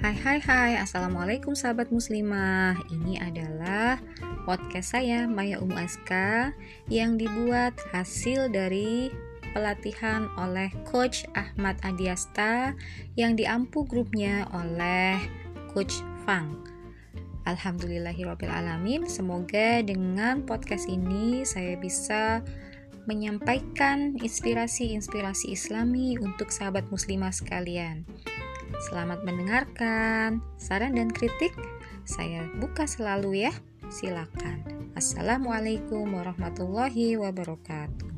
Hai hai hai. Assalamualaikum sahabat muslimah. Ini adalah podcast saya Maya Umu Aska Yang dibuat hasil dari pelatihan oleh Coach Ahmad Adiasta Yang diampu grupnya oleh Coach Fang. Alhamdulillahirrahmanirrahim Semoga dengan podcast ini saya bisa menyampaikan inspirasi-inspirasi islami untuk sahabat muslimah sekalian Selamat mendengarkan. Saran dan kritik saya buka selalu ya. Silakan. Assalamualaikum warahmatullahi wabarakatuh.